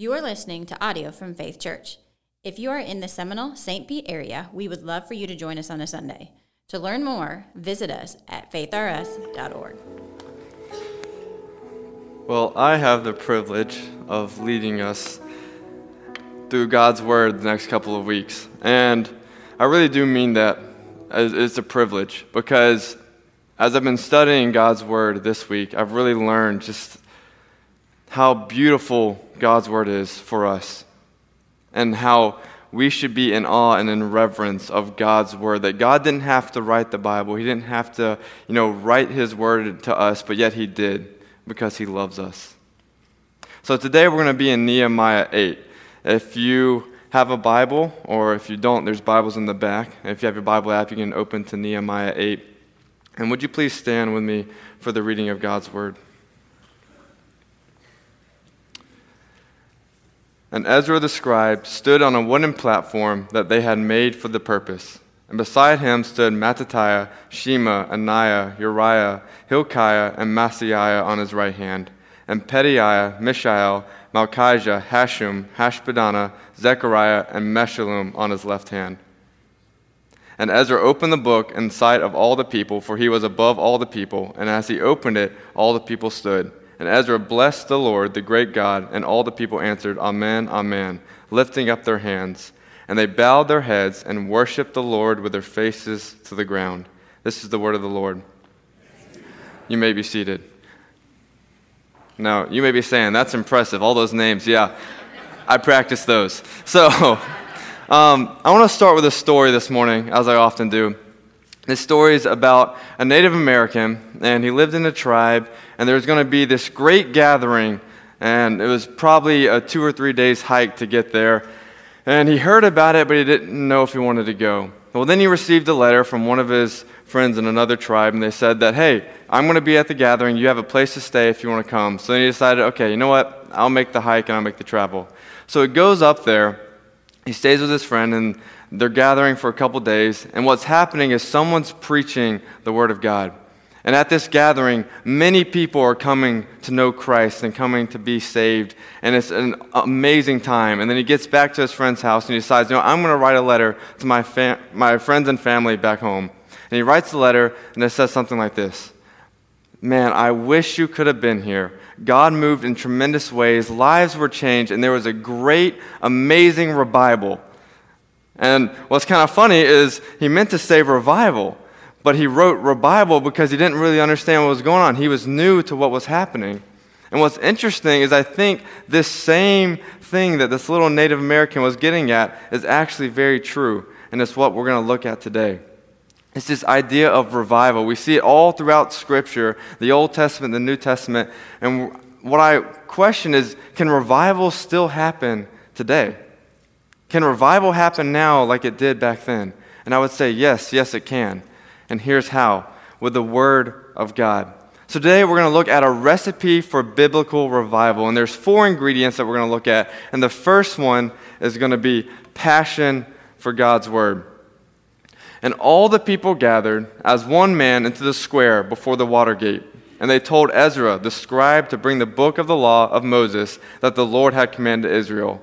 You are listening to audio from Faith Church. If you are in the Seminole St. Pete area, we would love for you to join us on a Sunday. To learn more, visit us at faithrs.org. Well, I have the privilege of leading us through God's Word the next couple of weeks. And I really do mean that. It's a privilege because as I've been studying God's Word this week, I've really learned just how beautiful God's Word is for us and how we should be in awe and in reverence of God's Word. That God didn't have to write the Bible, He didn't have to, you know, write His Word to us, but yet He did because He loves us. So today we're going to be in Nehemiah 8. If you have a Bible, or if you don't, there's Bibles in the back. If you have your Bible app, you can open to Nehemiah 8. And would you please stand with me for the reading of God's Word? And Ezra the scribe stood on a wooden platform that they had made for the purpose. And beside him stood Mattithiah, Shema, Ananiah, Uriah, Hilkiah, and Maaseiah on his right hand, and Pedaiah, Mishael, Malchijah, Hashum, Hashbaddanah, Zechariah, and Meshullam on his left hand. And Ezra opened the book in sight of all the people, for he was above all the people. And as he opened it, all the people stood. And Ezra blessed the Lord, the great God, and all the people answered, Amen, Amen, lifting up their hands. And they bowed their heads and worshiped the Lord with their faces to the ground. This is the word of the Lord. You may be seated. Now, you may be saying, that's impressive, all those names. Yeah, I practiced those. So, um, I want to start with a story this morning, as I often do. This story is about a Native American, and he lived in a tribe, and there was going to be this great gathering, and it was probably a two or three days hike to get there. And he heard about it, but he didn't know if he wanted to go. Well, then he received a letter from one of his friends in another tribe, and they said that, hey, I'm going to be at the gathering. You have a place to stay if you want to come. So then he decided, okay, you know what? I'll make the hike and I'll make the travel. So he goes up there. He stays with his friend, and they're gathering for a couple days. And what's happening is someone's preaching the Word of God. And at this gathering, many people are coming to know Christ and coming to be saved. And it's an amazing time. And then he gets back to his friend's house and he decides, you know, I'm going to write a letter to my, fam- my friends and family back home. And he writes the letter and it says something like this Man, I wish you could have been here. God moved in tremendous ways, lives were changed, and there was a great, amazing revival. And what's kind of funny is he meant to say revival but he wrote revival because he didn't really understand what was going on. He was new to what was happening. And what's interesting is I think this same thing that this little Native American was getting at is actually very true, and it's what we're going to look at today. It's this idea of revival. We see it all throughout Scripture, the Old Testament, the New Testament. And what I question is can revival still happen today? Can revival happen now like it did back then? And I would say, yes, yes, it can. And here's how with the Word of God. So today we're going to look at a recipe for biblical revival. And there's four ingredients that we're going to look at. And the first one is going to be passion for God's Word. And all the people gathered as one man into the square before the water gate. And they told Ezra, the scribe, to bring the book of the law of Moses that the Lord had commanded Israel.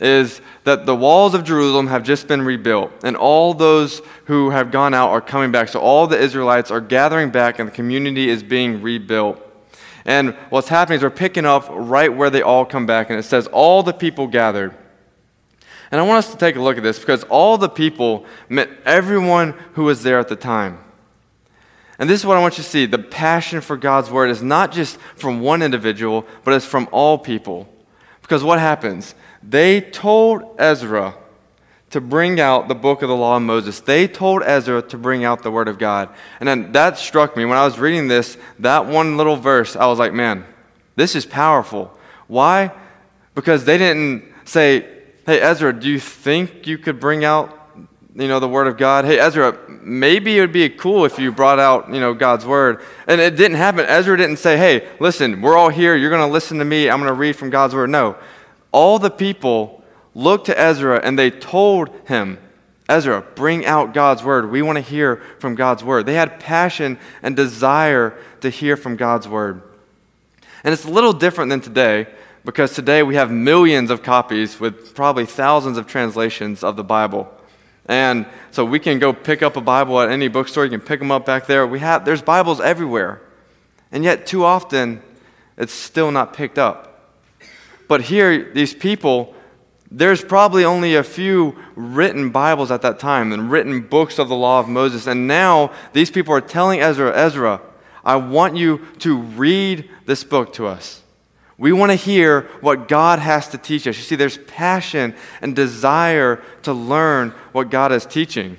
is that the walls of Jerusalem have just been rebuilt, and all those who have gone out are coming back. So all the Israelites are gathering back, and the community is being rebuilt. And what's happening is we're picking up right where they all come back, and it says, All the people gathered. And I want us to take a look at this because all the people meant everyone who was there at the time. And this is what I want you to see the passion for God's word is not just from one individual, but it's from all people. Because what happens? They told Ezra to bring out the book of the law of Moses. They told Ezra to bring out the word of God. And then that struck me. When I was reading this, that one little verse, I was like, man, this is powerful. Why? Because they didn't say, hey, Ezra, do you think you could bring out you know, the Word of God. Hey, Ezra, maybe it would be cool if you brought out, you know, God's Word. And it didn't happen. Ezra didn't say, hey, listen, we're all here. You're going to listen to me. I'm going to read from God's Word. No. All the people looked to Ezra and they told him, Ezra, bring out God's Word. We want to hear from God's Word. They had passion and desire to hear from God's Word. And it's a little different than today because today we have millions of copies with probably thousands of translations of the Bible. And so we can go pick up a Bible at any bookstore. You can pick them up back there. We have, there's Bibles everywhere. And yet, too often, it's still not picked up. But here, these people, there's probably only a few written Bibles at that time and written books of the law of Moses. And now, these people are telling Ezra, Ezra, I want you to read this book to us. We want to hear what God has to teach us. You see, there's passion and desire to learn what God is teaching.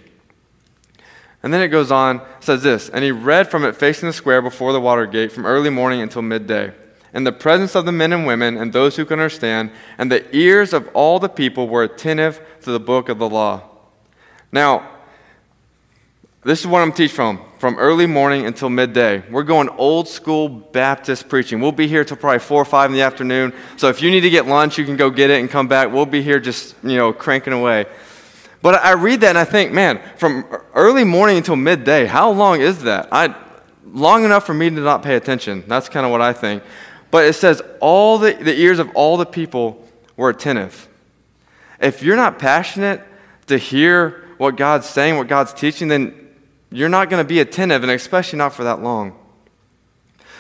And then it goes on, says this, and he read from it facing the square before the water gate from early morning until midday, in the presence of the men and women and those who can understand, and the ears of all the people were attentive to the book of the law. Now, this is what I'm teaching from, from early morning until midday. We're going old school Baptist preaching. We'll be here till probably four or five in the afternoon. So if you need to get lunch, you can go get it and come back. We'll be here just, you know, cranking away. But I read that and I think, man, from early morning until midday, how long is that? I, long enough for me to not pay attention. That's kind of what I think. But it says, all the, the ears of all the people were attentive. If you're not passionate to hear what God's saying, what God's teaching, then you're not going to be attentive, and especially not for that long.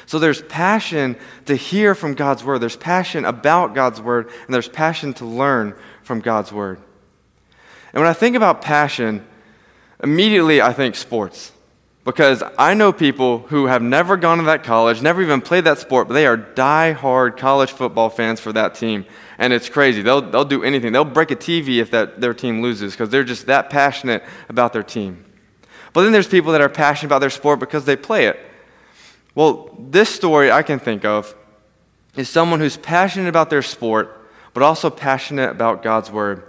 So there's passion to hear from God's word, there's passion about God's word, and there's passion to learn from God's word. And when I think about passion, immediately I think sports. Because I know people who have never gone to that college, never even played that sport, but they are die-hard college football fans for that team. And it's crazy. They'll, they'll do anything. They'll break a TV if that, their team loses because they're just that passionate about their team. But then there's people that are passionate about their sport because they play it. Well, this story I can think of is someone who's passionate about their sport, but also passionate about God's word.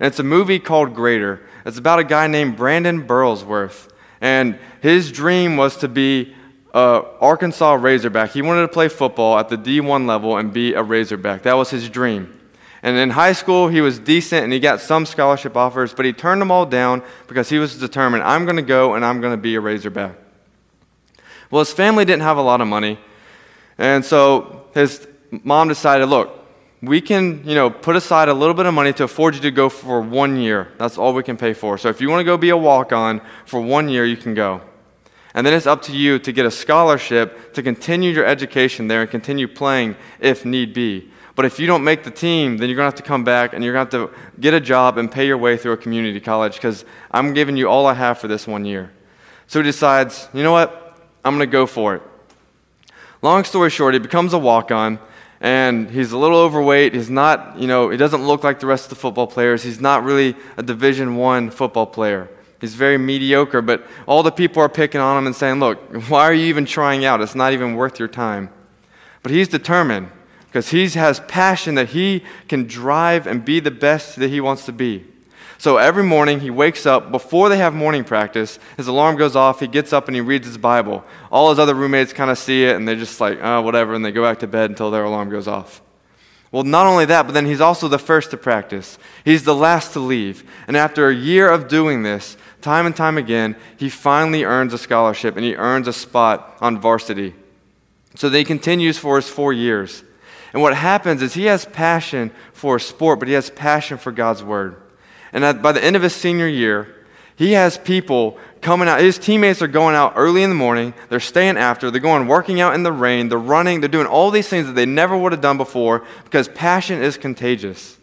And it's a movie called Greater. It's about a guy named Brandon Burlsworth. And his dream was to be a Arkansas Razorback. He wanted to play football at the D1 level and be a Razorback. That was his dream. And in high school, he was decent and he got some scholarship offers, but he turned them all down because he was determined, I'm going to go and I'm going to be a Razorback. Well, his family didn't have a lot of money. And so his mom decided, look, we can, you know, put aside a little bit of money to afford you to go for one year. That's all we can pay for. So if you want to go be a walk-on for one year, you can go. And then it's up to you to get a scholarship to continue your education there and continue playing if need be. But if you don't make the team, then you're going to have to come back and you're going to have to get a job and pay your way through a community college because I'm giving you all I have for this one year. So he decides, you know what? I'm going to go for it. Long story short, he becomes a walk on and he's a little overweight. He's not, you know, he doesn't look like the rest of the football players. He's not really a Division One football player. He's very mediocre, but all the people are picking on him and saying, look, why are you even trying out? It's not even worth your time. But he's determined because he has passion that he can drive and be the best that he wants to be. So every morning he wakes up before they have morning practice. His alarm goes off. He gets up and he reads his Bible. All his other roommates kind of see it and they're just like, oh, whatever, and they go back to bed until their alarm goes off. Well, not only that, but then he's also the first to practice. He's the last to leave. And after a year of doing this, time and time again, he finally earns a scholarship and he earns a spot on varsity. So then he continues for his four years. And what happens is he has passion for a sport, but he has passion for God's word. And at, by the end of his senior year, he has people coming out. His teammates are going out early in the morning. They're staying after. They're going working out in the rain. They're running. They're doing all these things that they never would have done before because passion is contagious.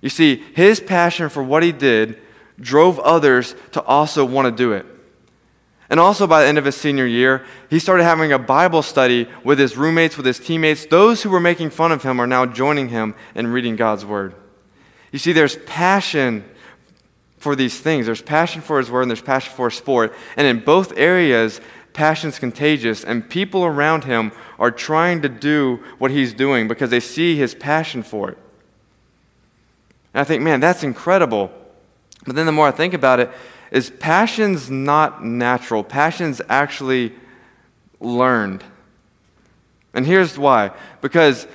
You see, his passion for what he did drove others to also want to do it. And also by the end of his senior year, he started having a Bible study with his roommates, with his teammates. Those who were making fun of him are now joining him in reading God's word. You see, there's passion for these things. There's passion for his word and there's passion for sport. And in both areas, passion's contagious, and people around him are trying to do what he's doing because they see his passion for it. And I think, man, that's incredible. But then the more I think about it, is passion's not natural. Passion's actually learned. And here's why. Because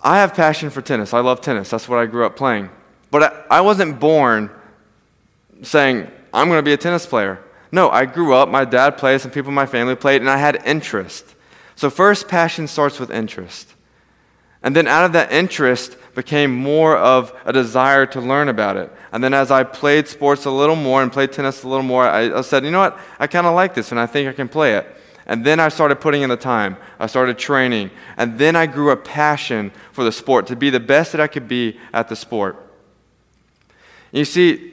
I have passion for tennis. I love tennis. That's what I grew up playing. But I, I wasn't born saying, I'm going to be a tennis player. No, I grew up, my dad played, some people in my family played, and I had interest. So, first, passion starts with interest. And then out of that interest became more of a desire to learn about it. And then as I played sports a little more and played tennis a little more, I, I said, you know what? I kind of like this and I think I can play it. And then I started putting in the time. I started training. And then I grew a passion for the sport to be the best that I could be at the sport. You see,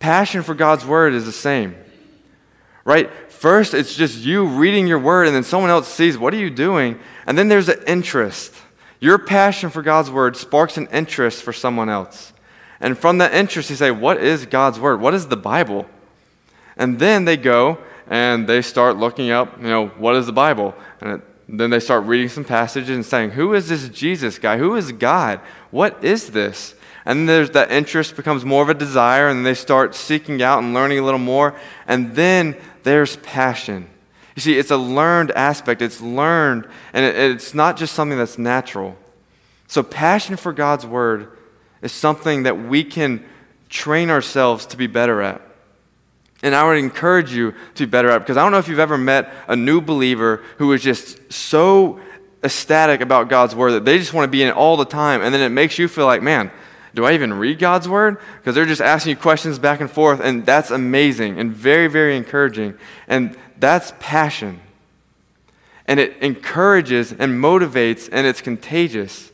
passion for God's word is the same. Right? First, it's just you reading your word, and then someone else sees, what are you doing? And then there's an interest. Your passion for God's word sparks an interest for someone else. And from that interest, you say, What is God's word? What is the Bible? And then they go and they start looking up, you know, what is the Bible? And it, then they start reading some passages and saying, Who is this Jesus guy? Who is God? What is this? And then there's that interest becomes more of a desire, and they start seeking out and learning a little more. And then there's passion. You see, it's a learned aspect. It's learned, and it, it's not just something that's natural. So, passion for God's word is something that we can train ourselves to be better at. And I would encourage you to be better at because I don't know if you've ever met a new believer who is just so ecstatic about God's word that they just want to be in it all the time. And then it makes you feel like, man, do I even read God's word? Because they're just asking you questions back and forth, and that's amazing and very, very encouraging. And that's passion. And it encourages and motivates, and it's contagious.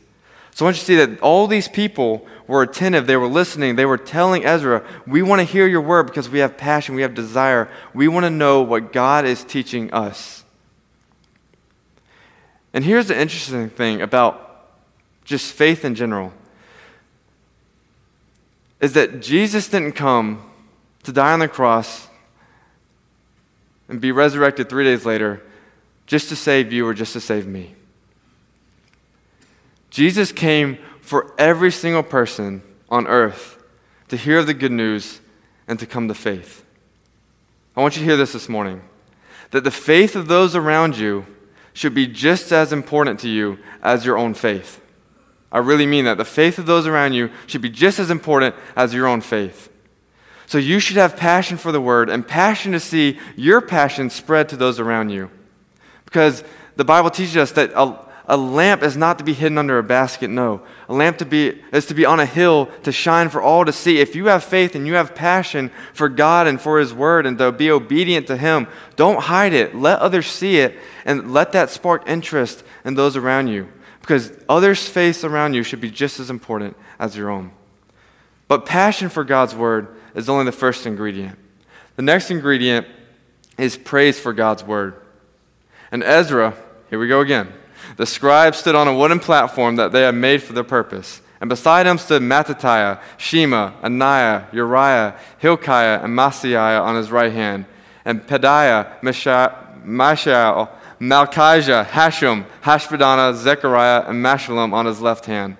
So I want you to see that all these people were attentive, they were listening, they were telling Ezra, We want to hear your word because we have passion, we have desire. We want to know what God is teaching us. And here's the interesting thing about just faith in general is that Jesus didn't come to die on the cross and be resurrected three days later just to save you or just to save me. Jesus came for every single person on earth to hear the good news and to come to faith. I want you to hear this this morning that the faith of those around you should be just as important to you as your own faith. I really mean that. The faith of those around you should be just as important as your own faith. So you should have passion for the word and passion to see your passion spread to those around you. Because the Bible teaches us that a, a lamp is not to be hidden under a basket, no. A lamp to be, is to be on a hill to shine for all to see. If you have faith and you have passion for God and for His Word and to be obedient to Him, don't hide it. Let others see it and let that spark interest in those around you. Because others' faith around you should be just as important as your own. But passion for God's Word is only the first ingredient. The next ingredient is praise for God's word. And Ezra, here we go again. The scribe stood on a wooden platform that they had made for the purpose. And beside him stood Mattithiah, Shema, Ananiah, Uriah, Hilkiah, and Maaseiah on his right hand, and Pedaiah, Mishael, Malchijah, Hashum, Hashbaddanah, Zechariah, and Meshullam on his left hand.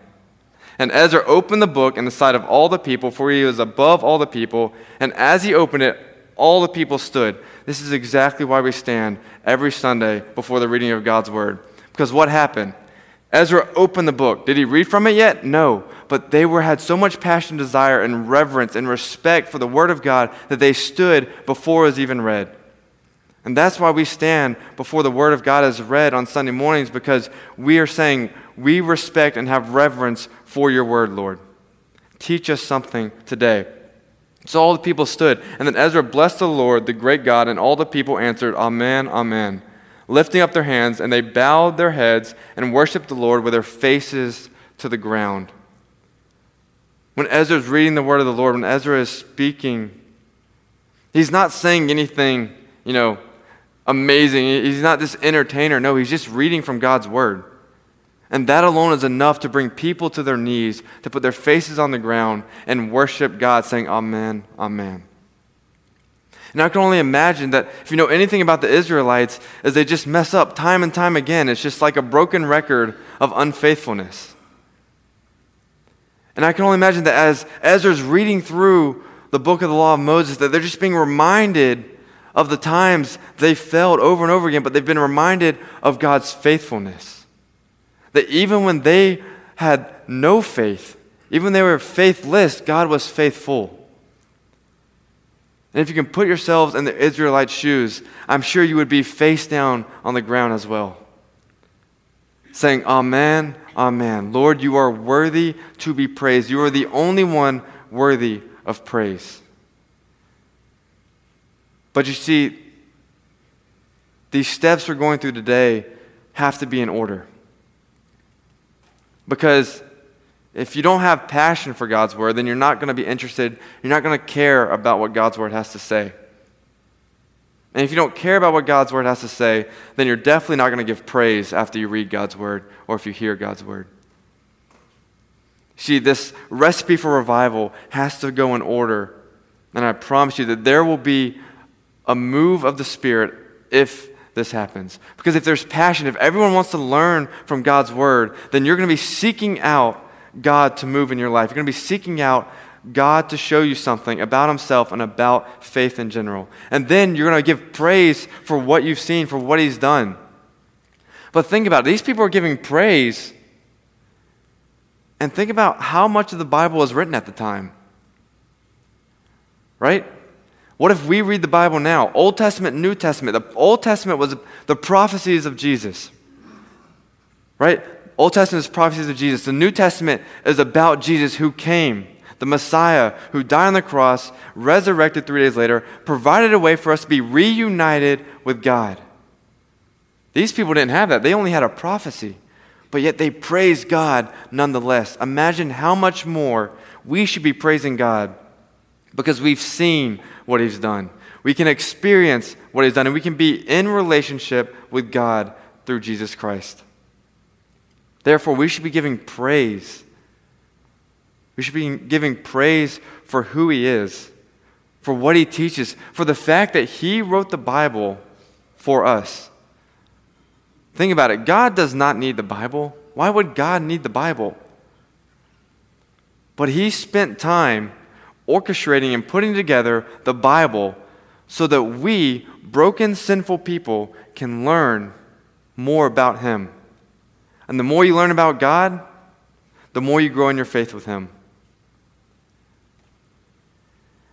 And Ezra opened the book in the sight of all the people, for he was above all the people. And as he opened it, all the people stood. This is exactly why we stand every Sunday before the reading of God's word. Because what happened? Ezra opened the book. Did he read from it yet? No. But they were, had so much passion, desire, and reverence and respect for the word of God that they stood before it was even read. And that's why we stand before the Word of God as read on Sunday mornings because we are saying we respect and have reverence for your Word, Lord. Teach us something today. So all the people stood, and then Ezra blessed the Lord, the great God, and all the people answered, Amen, Amen, lifting up their hands, and they bowed their heads and worshiped the Lord with their faces to the ground. When Ezra is reading the word of the Lord, when Ezra is speaking, he's not saying anything, you know, amazing. He's not this entertainer. No, he's just reading from God's word. And that alone is enough to bring people to their knees, to put their faces on the ground and worship God, saying, Amen, Amen. And I can only imagine that if you know anything about the Israelites, is they just mess up time and time again. It's just like a broken record of unfaithfulness. And I can only imagine that as Ezra's reading through the book of the law of Moses, that they're just being reminded of the times they failed over and over again, but they've been reminded of God's faithfulness. That even when they had no faith, even when they were faithless, God was faithful. And if you can put yourselves in the Israelite shoes, I'm sure you would be face down on the ground as well. Saying, Amen, Amen. Lord, you are worthy to be praised. You are the only one worthy of praise. But you see, these steps we're going through today have to be in order. Because if you don't have passion for God's word, then you're not going to be interested, you're not going to care about what God's word has to say. And if you don't care about what God's word has to say, then you're definitely not going to give praise after you read God's word or if you hear God's word. See, this recipe for revival has to go in order. And I promise you that there will be a move of the Spirit if this happens. Because if there's passion, if everyone wants to learn from God's word, then you're going to be seeking out God to move in your life. You're going to be seeking out God to show you something about Himself and about faith in general. And then you're going to give praise for what you've seen, for what He's done. But think about it. These people are giving praise. And think about how much of the Bible was written at the time. Right? What if we read the Bible now? Old Testament, New Testament. The Old Testament was the prophecies of Jesus. Right? Old Testament is prophecies of Jesus. The New Testament is about Jesus who came, the Messiah who died on the cross, resurrected three days later, provided a way for us to be reunited with God. These people didn't have that. They only had a prophecy, but yet they praised God nonetheless. Imagine how much more we should be praising God because we've seen what He's done. We can experience what He's done, and we can be in relationship with God through Jesus Christ. Therefore, we should be giving praise. We should be giving praise for who He is, for what He teaches, for the fact that He wrote the Bible for us. Think about it God does not need the Bible. Why would God need the Bible? But He spent time orchestrating and putting together the Bible so that we, broken, sinful people, can learn more about Him. And the more you learn about God, the more you grow in your faith with Him.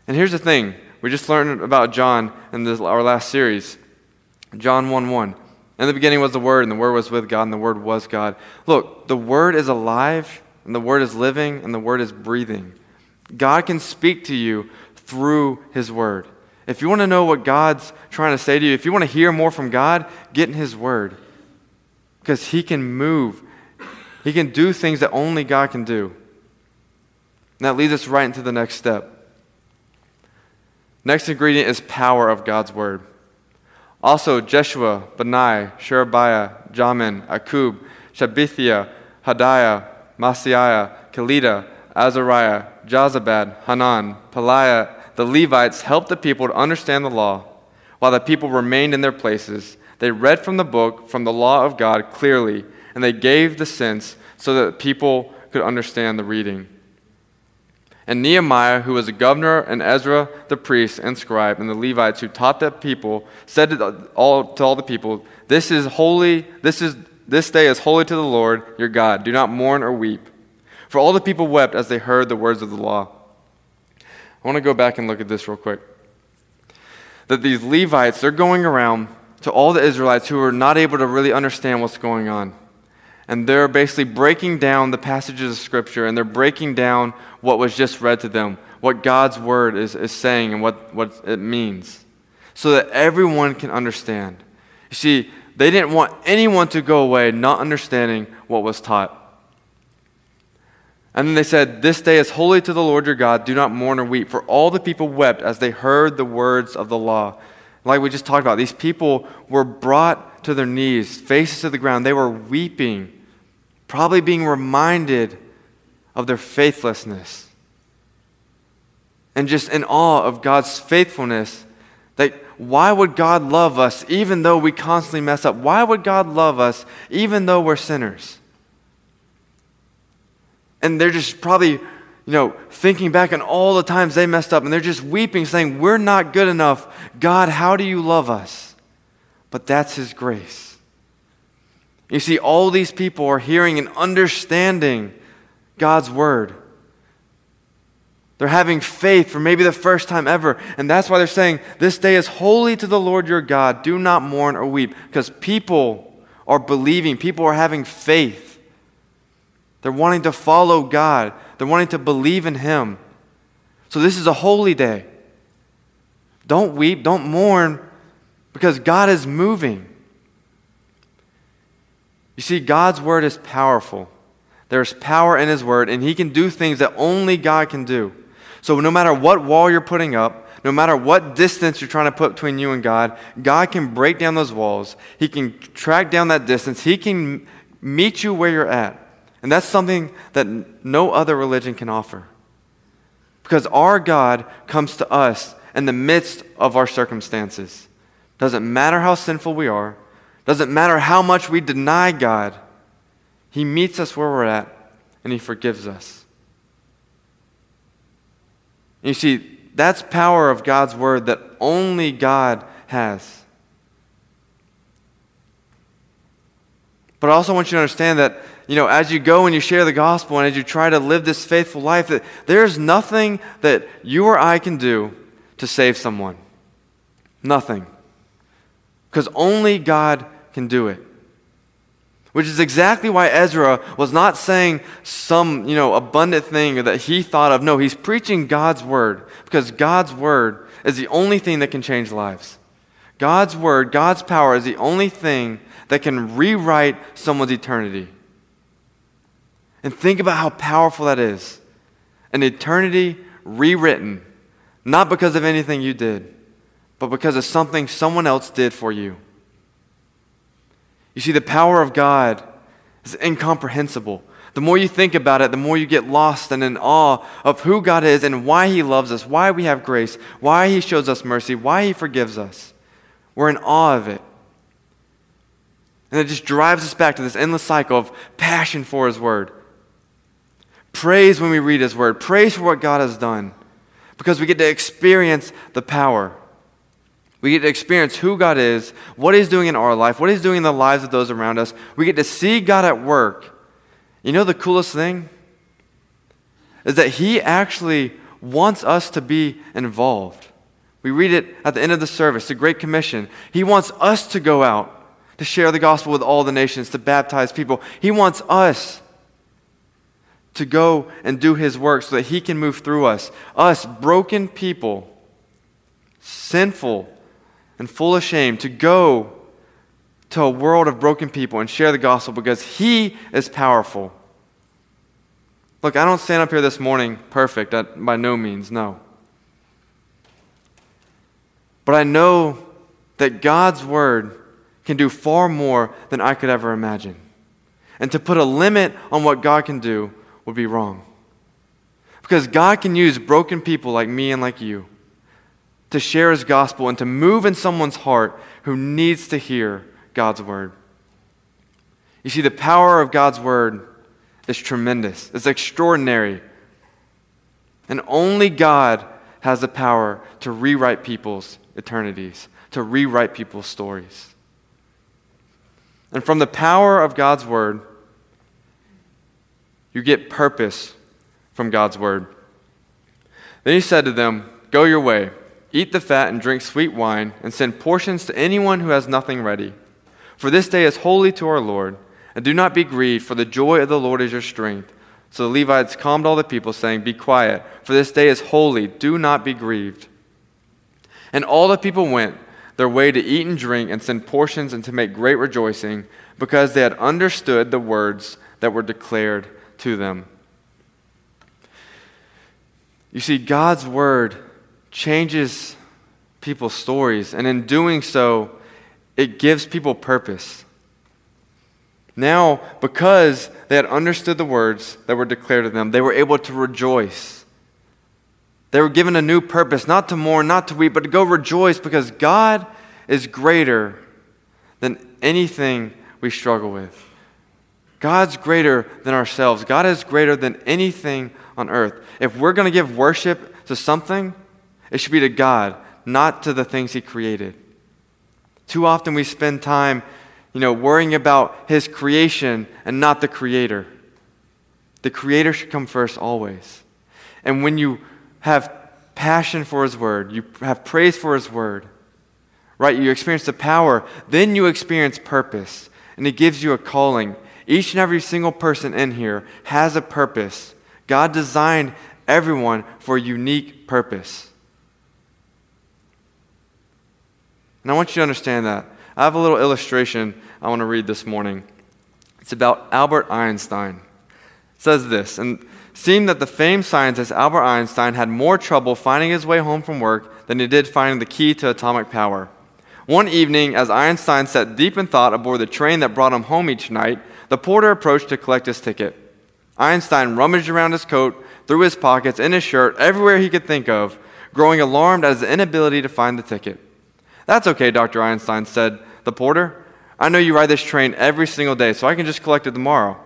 And here's the thing we just learned about John in this, our last series John 1 1. In the beginning was the Word, and the Word was with God, and the Word was God. Look, the Word is alive, and the Word is living, and the Word is breathing. God can speak to you through His Word. If you want to know what God's trying to say to you, if you want to hear more from God, get in His Word because He can move. He can do things that only God can do. And that leads us right into the next step. Next ingredient is power of God's word. Also, Jeshua, Bani, Sherebiah, Jamin, Akkub, Shabbethai, Hodiah, Maaseiah, Kelita, Azariah, Jozabad, Hanan, Pelaiah, the Levites helped the people to understand the law, while the people remained in their places they read from the book, from the law of God clearly, and they gave the sense so that people could understand the reading. And Nehemiah, who was a governor, and Ezra the priest and scribe, and the Levites who taught the people, said to all, to all the people, This is holy, this is this day is holy to the Lord your God. Do not mourn or weep. For all the people wept as they heard the words of the law. I want to go back and look at this real quick. That these Levites, they're going around to all the Israelites who are not able to really understand what's going on. And they're basically breaking down the passages of Scripture and they're breaking down what was just read to them, what God's Word is, is saying and what, what it means, so that everyone can understand. You see, they didn't want anyone to go away not understanding what was taught. And then they said, This day is holy to the Lord your God. Do not mourn or weep. For all the people wept as they heard the words of the law. Like we just talked about, these people were brought to their knees, faces to the ground. They were weeping, probably being reminded of their faithlessness. And just in awe of God's faithfulness, that why would God love us even though we constantly mess up? Why would God love us even though we're sinners? And they're just probably you know, thinking back on all the times they messed up and they're just weeping, saying, We're not good enough. God, how do you love us? But that's His grace. You see, all these people are hearing and understanding God's word. They're having faith for maybe the first time ever. And that's why they're saying, This day is holy to the Lord your God. Do not mourn or weep. Because people are believing, people are having faith. They're wanting to follow God, they're wanting to believe in Him. So this is a holy day. Don't weep, don't mourn, because God is moving. You see, God's word is powerful. There's power in His word, and He can do things that only God can do. So no matter what wall you're putting up, no matter what distance you're trying to put between you and God, God can break down those walls. He can track down that distance. He can meet you where you're at. And that's something that no other religion can offer. Because our God comes to us in the midst of our circumstances. Doesn't matter how sinful we are, doesn't matter how much we deny God, He meets us where we're at and He forgives us. You see, that's power of God's word that only God has. But I also want you to understand that, you know, as you go and you share the gospel and as you try to live this faithful life, that there's nothing that you or I can do to save someone. Nothing. Because only God can do it. Which is exactly why Ezra was not saying some, you know, abundant thing that he thought of. No, he's preaching God's word because God's word is the only thing that can change lives. God's word, God's power is the only thing that can rewrite someone's eternity. And think about how powerful that is. An eternity rewritten, not because of anything you did, but because of something someone else did for you. You see, the power of God is incomprehensible. The more you think about it, the more you get lost and in awe of who God is and why He loves us, why we have grace, why He shows us mercy, why He forgives us. We're in awe of it. And it just drives us back to this endless cycle of passion for His Word. Praise when we read His Word, praise for what God has done, because we get to experience the power. We get to experience who God is, what He's doing in our life, what He's doing in the lives of those around us. We get to see God at work. You know the coolest thing? Is that He actually wants us to be involved. We read it at the end of the service, the Great Commission. He wants us to go out to share the gospel with all the nations, to baptize people. He wants us to go and do His work so that He can move through us. Us, broken people, sinful, and full of shame to go to a world of broken people and share the gospel because He is powerful. Look, I don't stand up here this morning perfect, by no means, no. But I know that God's word can do far more than I could ever imagine. And to put a limit on what God can do would be wrong. Because God can use broken people like me and like you to share his gospel and to move in someone's heart who needs to hear God's word. You see, the power of God's word is tremendous, it's extraordinary. And only God has the power to rewrite people's eternities, to rewrite people's stories. And from the power of God's word, you get purpose from God's word. Then he said to them, Go your way. Eat the fat and drink sweet wine, and send portions to anyone who has nothing ready. For this day is holy to our Lord. And do not be grieved, for the joy of the Lord is your strength. So the Levites calmed all the people, saying, Be quiet, for this day is holy. Do not be grieved. And all the people went their way to eat and drink and send portions and to make great rejoicing, because they had understood the words that were declared to them. You see, God's word changes people's stories. And in doing so, it gives people purpose. Now, because they had understood the words that were declared to them, they were able to rejoice. They were given a new purpose, not to mourn, not to weep, but to go rejoice because God is greater than anything we struggle with. God's greater than ourselves. God is greater than anything on earth. If we're going to give worship to something, it should be to God, not to the things He created. Too often we spend time, you know, worrying about His creation and not the Creator. The Creator should come first always. And when you have passion for His Word, you have praise for His Word, right? You experience the power, then you experience purpose, and it gives you a calling. Each and every single person in here has a purpose. God designed everyone for a unique purpose. And I want you to understand that. I have a little illustration I want to read this morning. It's about Albert Einstein. It says this, and seemed that the famed scientist Albert Einstein had more trouble finding his way home from work than he did finding the key to atomic power. One evening, as Einstein sat deep in thought aboard the train that brought him home each night, the porter approached to collect his ticket. Einstein rummaged around his coat, through his pockets, in his shirt, everywhere he could think of, growing alarmed at his inability to find the ticket. That's okay, Dr. Einstein said, the porter. I know you ride this train every single day, so I can just collect it tomorrow.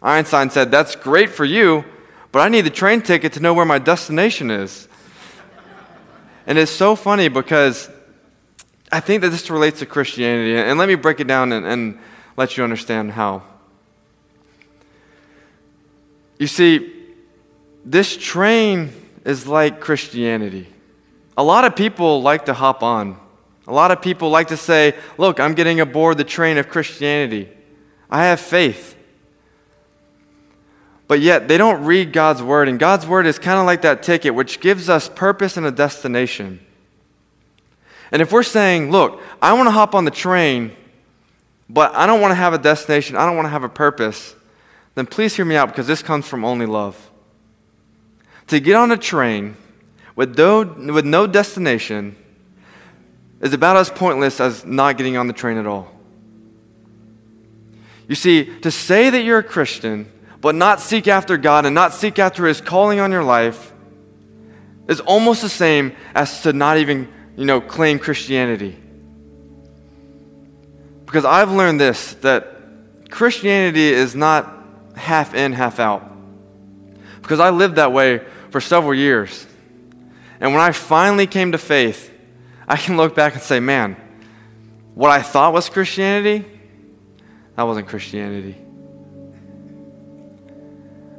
Einstein said, That's great for you, but I need the train ticket to know where my destination is. and it's so funny because I think that this relates to Christianity. And let me break it down and, and let you understand how. You see, this train is like Christianity. A lot of people like to hop on. A lot of people like to say, Look, I'm getting aboard the train of Christianity. I have faith. But yet, they don't read God's word, and God's word is kind of like that ticket, which gives us purpose and a destination. And if we're saying, Look, I want to hop on the train, but I don't want to have a destination, I don't want to have a purpose, then please hear me out because this comes from only love. To get on a train, with no, with no destination is about as pointless as not getting on the train at all. You see, to say that you're a Christian, but not seek after God and not seek after His calling on your life, is almost the same as to not even, you know, claim Christianity. Because I've learned this that Christianity is not half in, half out. Because I lived that way for several years. And when I finally came to faith, I can look back and say, man, what I thought was Christianity, that wasn't Christianity.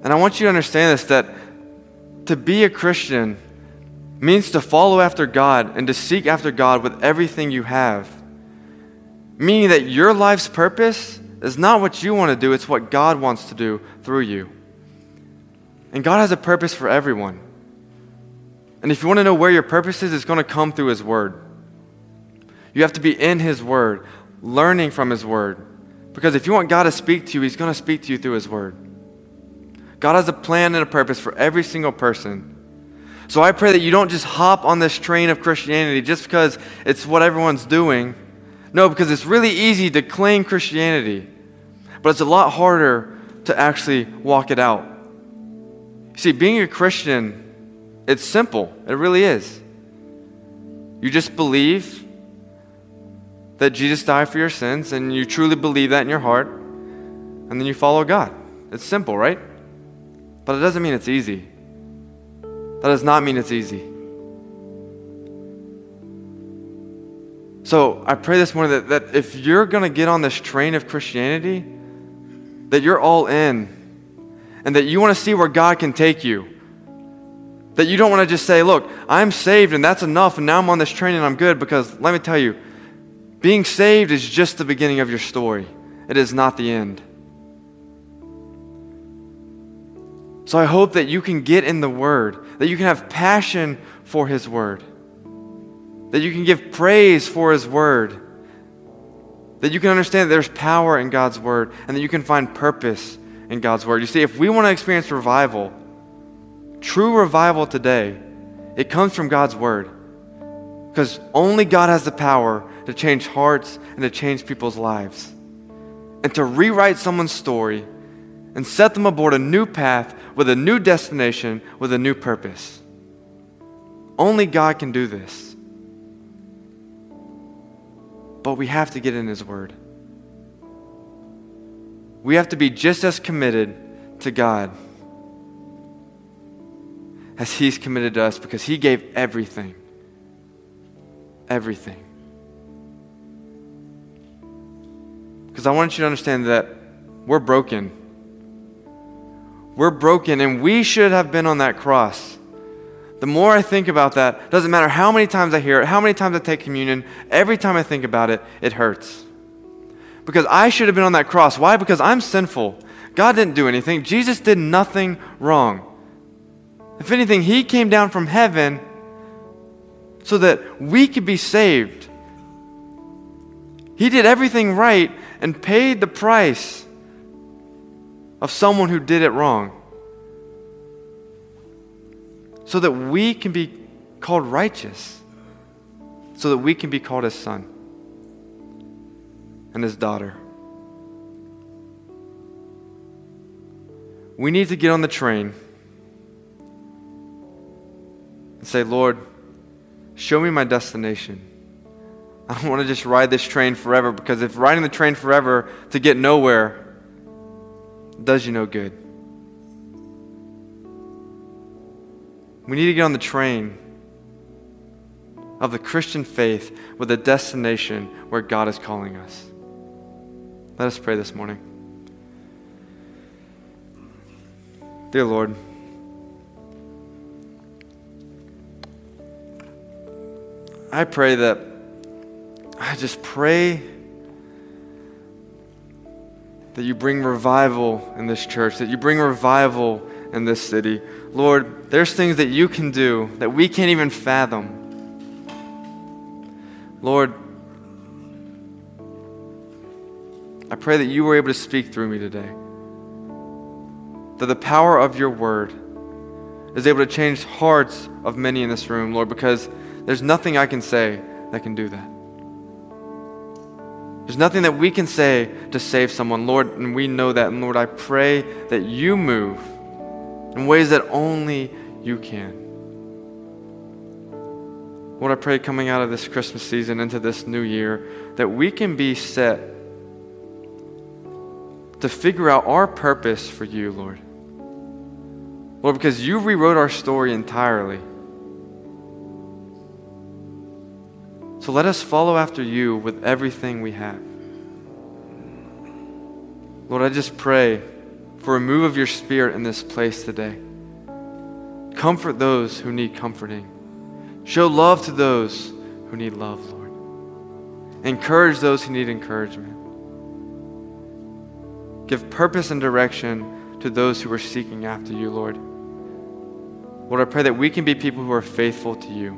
And I want you to understand this that to be a Christian means to follow after God and to seek after God with everything you have. Meaning that your life's purpose is not what you want to do, it's what God wants to do through you. And God has a purpose for everyone. And if you want to know where your purpose is, it's going to come through His Word. You have to be in His Word, learning from His Word. Because if you want God to speak to you, He's going to speak to you through His Word. God has a plan and a purpose for every single person. So I pray that you don't just hop on this train of Christianity just because it's what everyone's doing. No, because it's really easy to claim Christianity, but it's a lot harder to actually walk it out. see, being a Christian it's simple, it really is. You just believe that Jesus died for your sins, and you truly believe that in your heart, and then you follow God. It's simple, right? But it doesn't mean it's easy. That does not mean it's easy. So I pray this morning that, that if you're going to get on this train of Christianity, that you're all in and that you want to see where God can take you. That you don't want to just say, look, I'm saved and that's enough, and now I'm on this train and I'm good, because let me tell you, being saved is just the beginning of your story, it is not the end. So I hope that you can get in the Word, that you can have passion for His Word, that you can give praise for His Word, that you can understand that there's power in God's Word, and that you can find purpose in God's Word. You see, if we want to experience revival, True revival today, it comes from God's word. Because only God has the power to change hearts and to change people's lives. And to rewrite someone's story and set them aboard a new path with a new destination with a new purpose. Only God can do this. But we have to get in His Word. We have to be just as committed to God as He's committed to us because He gave everything. Everything. Because I want you to understand that we're broken. We're broken, and we should have been on that cross. The more I think about that, doesn't matter how many times I hear it, how many times I take communion, every time I think about it, it hurts. Because I should have been on that cross. Why? Because I'm sinful. God didn't do anything, Jesus did nothing wrong. If anything, He came down from heaven so that we could be saved. He did everything right and paid the price of someone who did it wrong so that we can be called righteous, so that we can be called his son and his daughter. We need to get on the train and say, Lord, show me my destination. I don't want to just ride this train forever because if riding the train forever to get nowhere does you no good. We need to get on the train of the Christian faith with a destination where God is calling us. Let us pray this morning. Dear Lord, I pray that, I just pray that you bring revival in this church, that you bring revival in this city. Lord, there's things that you can do that we can't even fathom. Lord, I pray that you were able to speak through me today. That the power of your word is able to change hearts of many in this room, Lord, because there's nothing I can say that can do that. There's nothing that we can say to save someone, Lord, and we know that. And Lord, I pray that you move in ways that only you can. Lord, I pray coming out of this Christmas season into this new year that we can be set to figure out our purpose for you, Lord. Lord, because you rewrote our story entirely. So let us follow after you with everything we have. Lord, I just pray for a move of your spirit in this place today. Comfort those who need comforting. Show love to those who need love, Lord. Encourage those who need encouragement. Give purpose and direction to those who are seeking after you, Lord. Lord, I pray that we can be people who are faithful to you.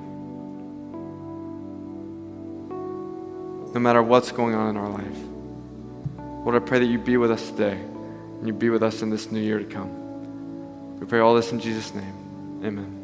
No matter what's going on in our life. Lord, I pray that you be with us today and you be with us in this new year to come. We pray all this in Jesus' name. Amen.